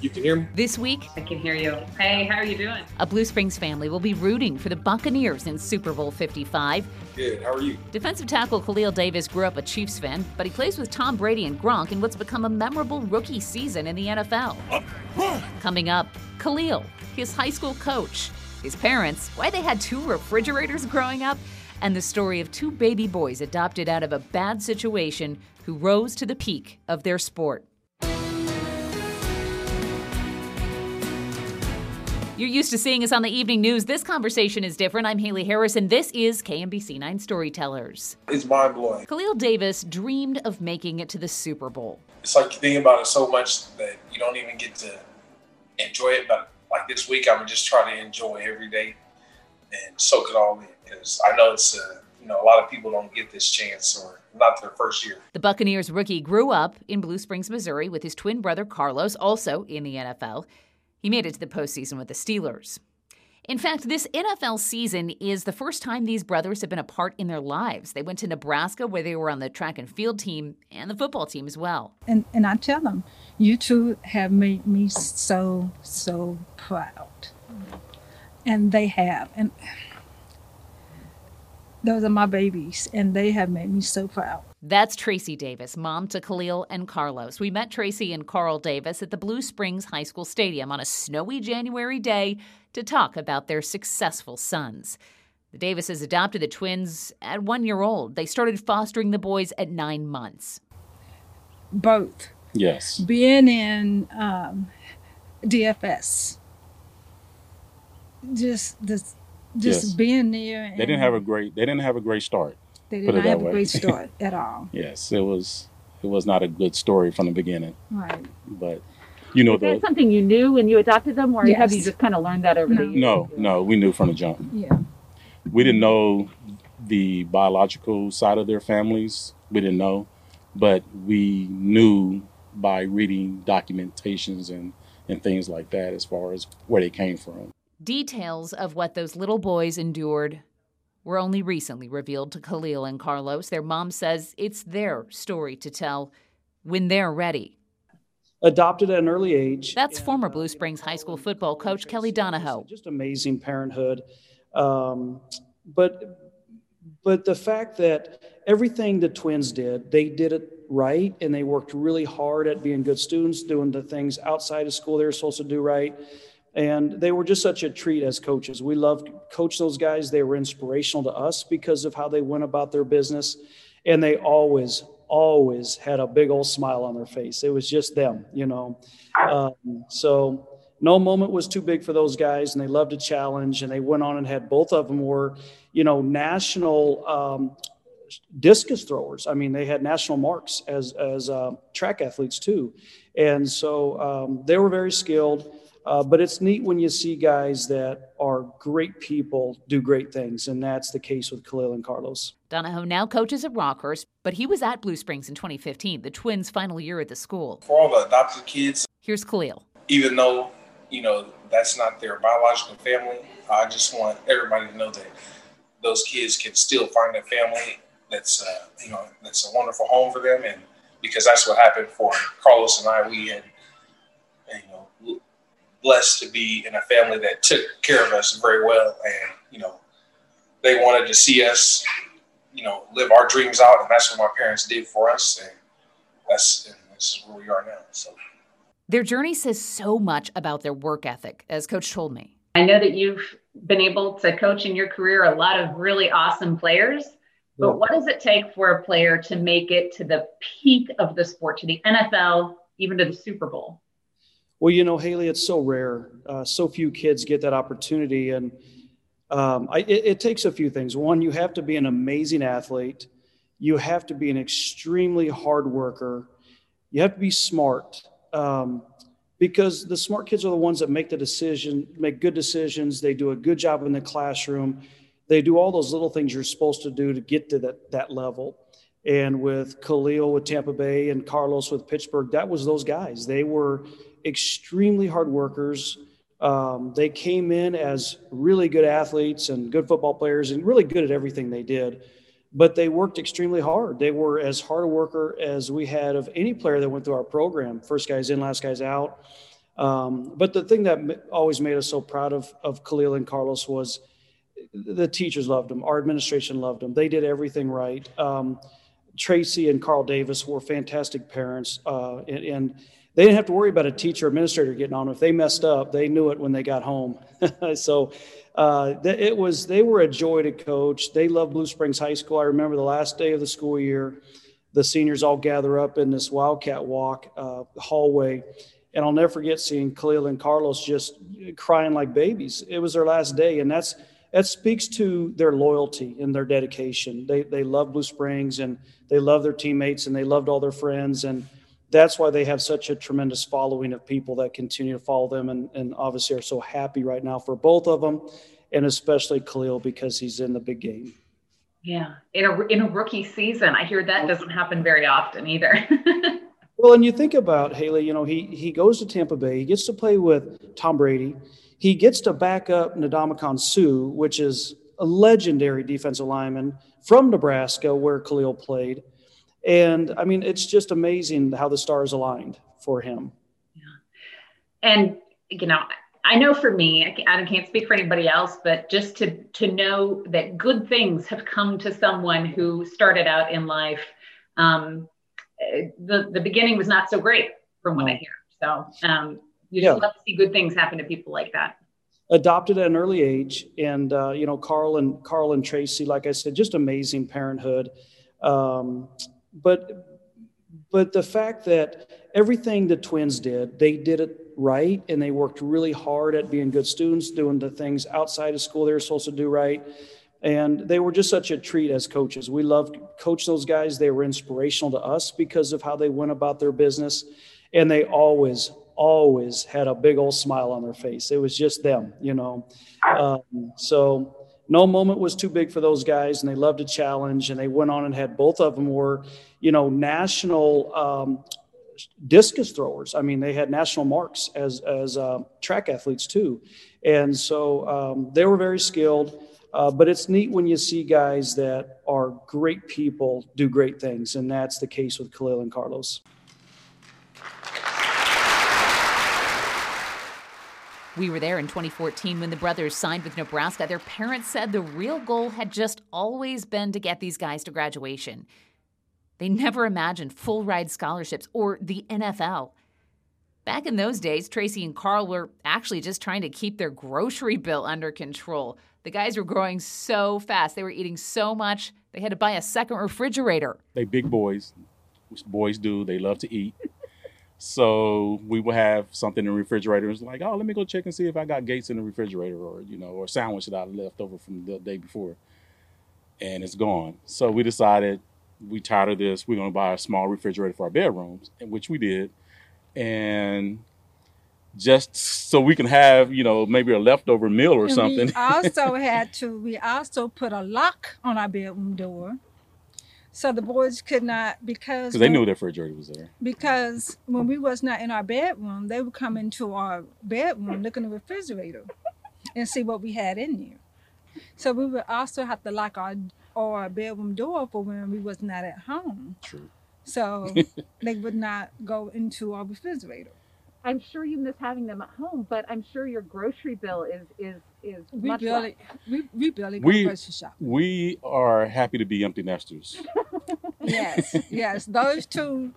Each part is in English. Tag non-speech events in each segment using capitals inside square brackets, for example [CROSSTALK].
You can hear me? This week, I can hear you. Hey, how are you doing? A Blue Springs family will be rooting for the Buccaneers in Super Bowl 55. Good. How are you? Defensive tackle Khalil Davis grew up a Chiefs fan, but he plays with Tom Brady and Gronk in what's become a memorable rookie season in the NFL. Coming up, Khalil, his high school coach, his parents, why they had two refrigerators growing up, and the story of two baby boys adopted out of a bad situation who rose to the peak of their sport. You're used to seeing us on the evening news. This conversation is different. I'm Haley Harris, and this is KMBC 9 Storytellers. It's mind blowing. Khalil Davis dreamed of making it to the Super Bowl. It's like you think about it so much that you don't even get to enjoy it. But like this week, I'm just trying to enjoy every day and soak it all in because I know it's, uh, you know, a lot of people don't get this chance or not their first year. The Buccaneers rookie grew up in Blue Springs, Missouri with his twin brother Carlos, also in the NFL. He made it to the postseason with the Steelers. In fact, this NFL season is the first time these brothers have been apart in their lives. They went to Nebraska where they were on the track and field team and the football team as well. And, and I tell them, you two have made me so, so proud. And they have. And those are my babies, and they have made me so proud. That's Tracy Davis, mom to Khalil and Carlos. We met Tracy and Carl Davis at the Blue Springs High School Stadium on a snowy January day to talk about their successful sons. The Davises adopted the twins at one year old. They started fostering the boys at nine months. Both. Yes. Being in um, DFS, just just just Yes. being there. They didn't have a great. They didn't have a great start. They put did it not have that a way. great [LAUGHS] start at all. Yes, it was. It was not a good story from the beginning. Right. But you know Is that the something you knew when you adopted them, or have you just kind of learned that over the years? no, no. We knew from the jump. Yeah. We didn't know the biological side of their families. We didn't know, but we knew by reading documentations and and things like that as far as where they came from. Details of what those little boys endured were only recently revealed to Khalil and Carlos. Their mom says it's their story to tell when they're ready. adopted at an early age. That's And, former uh, Blue Springs High School football coach Kelly Donahoe. Just amazing parenthood. Um, but but the fact that everything the twins did, they did it right, and they worked really hard at being good students, doing the things outside of school they were supposed to do right. And they were just such a treat as coaches. We loved coach those guys. They were inspirational to us because of how they went about their business. And they always, always had a big old smile on their face. It was just them, you know. Um, so no moment was too big for those guys, and they loved a challenge. And they went on and had both of them were, you know, national um, discus throwers. I mean, they had national marks as as uh, track athletes too, and so um, they were very skilled. Uh, but it's neat when you see guys that are great people do great things, and that's the case with Khalil and Carlos. Donahoe now coaches at Rockhurst, but he was at Blue Springs in 2015, the twins' final year at the school. For all the adopted kids, Here's Khalil. even though, you know, that's not their biological family, I just want everybody to know that those kids can still find a family that's, uh, you know, that's a wonderful home for them. And because that's what happened for Carlos and I, we had, you know, blessed to be in a family that took care of us very well. And, you know, they wanted to see us, you know, live our dreams out. And that's what my parents did for us. And that's, and this is where we are now. So. Their journey says so much about their work ethic, as Coach told me. I know that you've been able to coach in your career a lot of really awesome players, but what does it take for a player to make it to the peak of the sport, to the NFL, even to the Super Bowl? Well, you know, Haley, it's so rare. Uh, so few kids get that opportunity, and um, I, it, it takes a few things. One, you have to be an amazing athlete. You have to be an extremely hard worker. You have to be smart, um, because the smart kids are the ones that make the decision, make good decisions. They do a good job in the classroom. They do all those little things you're supposed to do to get to that that level. And with Khalil with Tampa Bay and Carlos with Pittsburgh, that was those guys. They were extremely hard workers. Um, they came in as really good athletes and good football players and really good at everything they did, but they worked extremely hard. They were as hard a worker as we had of any player that went through our program. First guys in, last guys out. Um, but the thing that always made us so proud of, of Khalil and Carlos was the teachers loved them. Our administration loved them. They did everything right. Um, Tracy and Carl Davis were fantastic parents, uh, and, and, they didn't have to worry about a teacher administrator getting on. If they messed up, they knew it when they got home. [LAUGHS] so uh, it was they were a joy to coach. They loved Blue Springs High School. I remember the last day of the school year, the seniors all gather up in this Wildcat Walk uh, hallway, and I'll never forget seeing Khalil and Carlos just crying like babies. It was their last day, and that's that speaks to their loyalty and their dedication. They they love Blue Springs and they love their teammates and they loved all their friends and that's why they have such a tremendous following of people that continue to follow them and, and obviously are so happy right now for both of them and especially Khalil because he's in the big game. Yeah, in a in a rookie season, I hear that doesn't happen very often either. [LAUGHS] well, and you think about Haley, you know, he he goes to Tampa Bay, he gets to play with Tom Brady, he gets to back up Ndamukong Suh, which is a legendary defensive lineman from Nebraska, where Khalil played. And I mean, it's just amazing how the stars aligned for him. Yeah. And, you know, I know for me, I can't speak for anybody else, but just to, to know that good things have come to someone who started out in life. Um, the, the beginning was not so great from what. I hear. So, um, you yeah. love to see good things happen to people like that adopted at an early age and uh, you know carl and carl and tracy like i said just amazing parenthood um, but but the fact that everything the twins did they did it right and they worked really hard at being good students doing the things outside of school they were supposed to do right and they were just such a treat as coaches we loved coach those guys they were inspirational to us because of how they went about their business and they always always had a big old smile on their face. It was just them, you know. Um, so no moment was too big for those guys, and they loved a challenge. And they went on and had both of them were, you know, national um, discus throwers. I mean, they had national marks as as uh, track athletes too, and so um, they were very skilled. Uh, but it's neat when you see guys that are great people do great things, and that's the case with Khalil and Carlos. We were there in 2014 when the brothers signed with Nebraska. Their parents said the real goal had just always been to get these guys to graduation. They never imagined full ride scholarships or the NFL. Back in those days, Tracy and Carl were actually just trying to keep their grocery bill under control. The guys were growing so fast, they were eating so much, they had to buy a second refrigerator. They big boys, which boys do. They love to eat. So we would have something in the refrigerator. It's like, oh, let me go check and see if I got gates in the refrigerator or, you know, or sandwich that I left over from the day before. And it's gone. So we decided we tired of this. We're going to buy a small refrigerator for our bedrooms, which we did. And just so we can have, you know, maybe a leftover meal or and something. We [LAUGHS] also had to, we also put a lock on our bedroom door so the boys could not because they knew their refrigerator was there. Because when we was not in our bedroom, they would come into our bedroom, look in the refrigerator, and see what we had in there. So we would also have to lock our our bedroom door for when we was not at home. True. So [LAUGHS] they would not go into our refrigerator. I'm sure you miss having them at home, but I'm sure your grocery bill is is is we much barely we, we barely go we, grocery shop. We are happy to be empty nesters. [LAUGHS] yes, yes, those two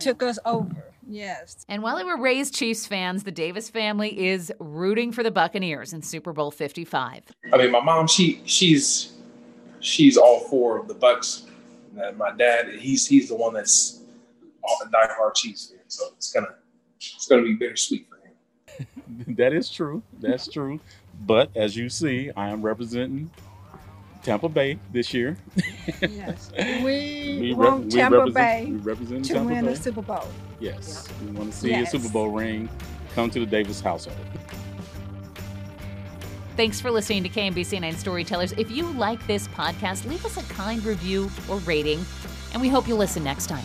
took us over. Yes. And while they were raised Chiefs fans, the Davis family is rooting for the Buccaneers in Super Bowl 55. I mean, my mom, she she's she's all for the Bucks. And My dad, he's he's the one that's a diehard Chiefs fan, so it's gonna it's gonna be bittersweet for him. [LAUGHS] that is true. That's true. But as you see, I am representing Tampa Bay this year. yes, [LAUGHS] we, we want rep- Tampa we Bay we represent to Tampa win Bay. the Super Bowl. Yes, we want to see yes. a Super Bowl ring come to the Davis household. Thanks for listening to KMBC 9 Storytellers. If you like this podcast, leave us a kind review or rating, and we hope you'll listen next time.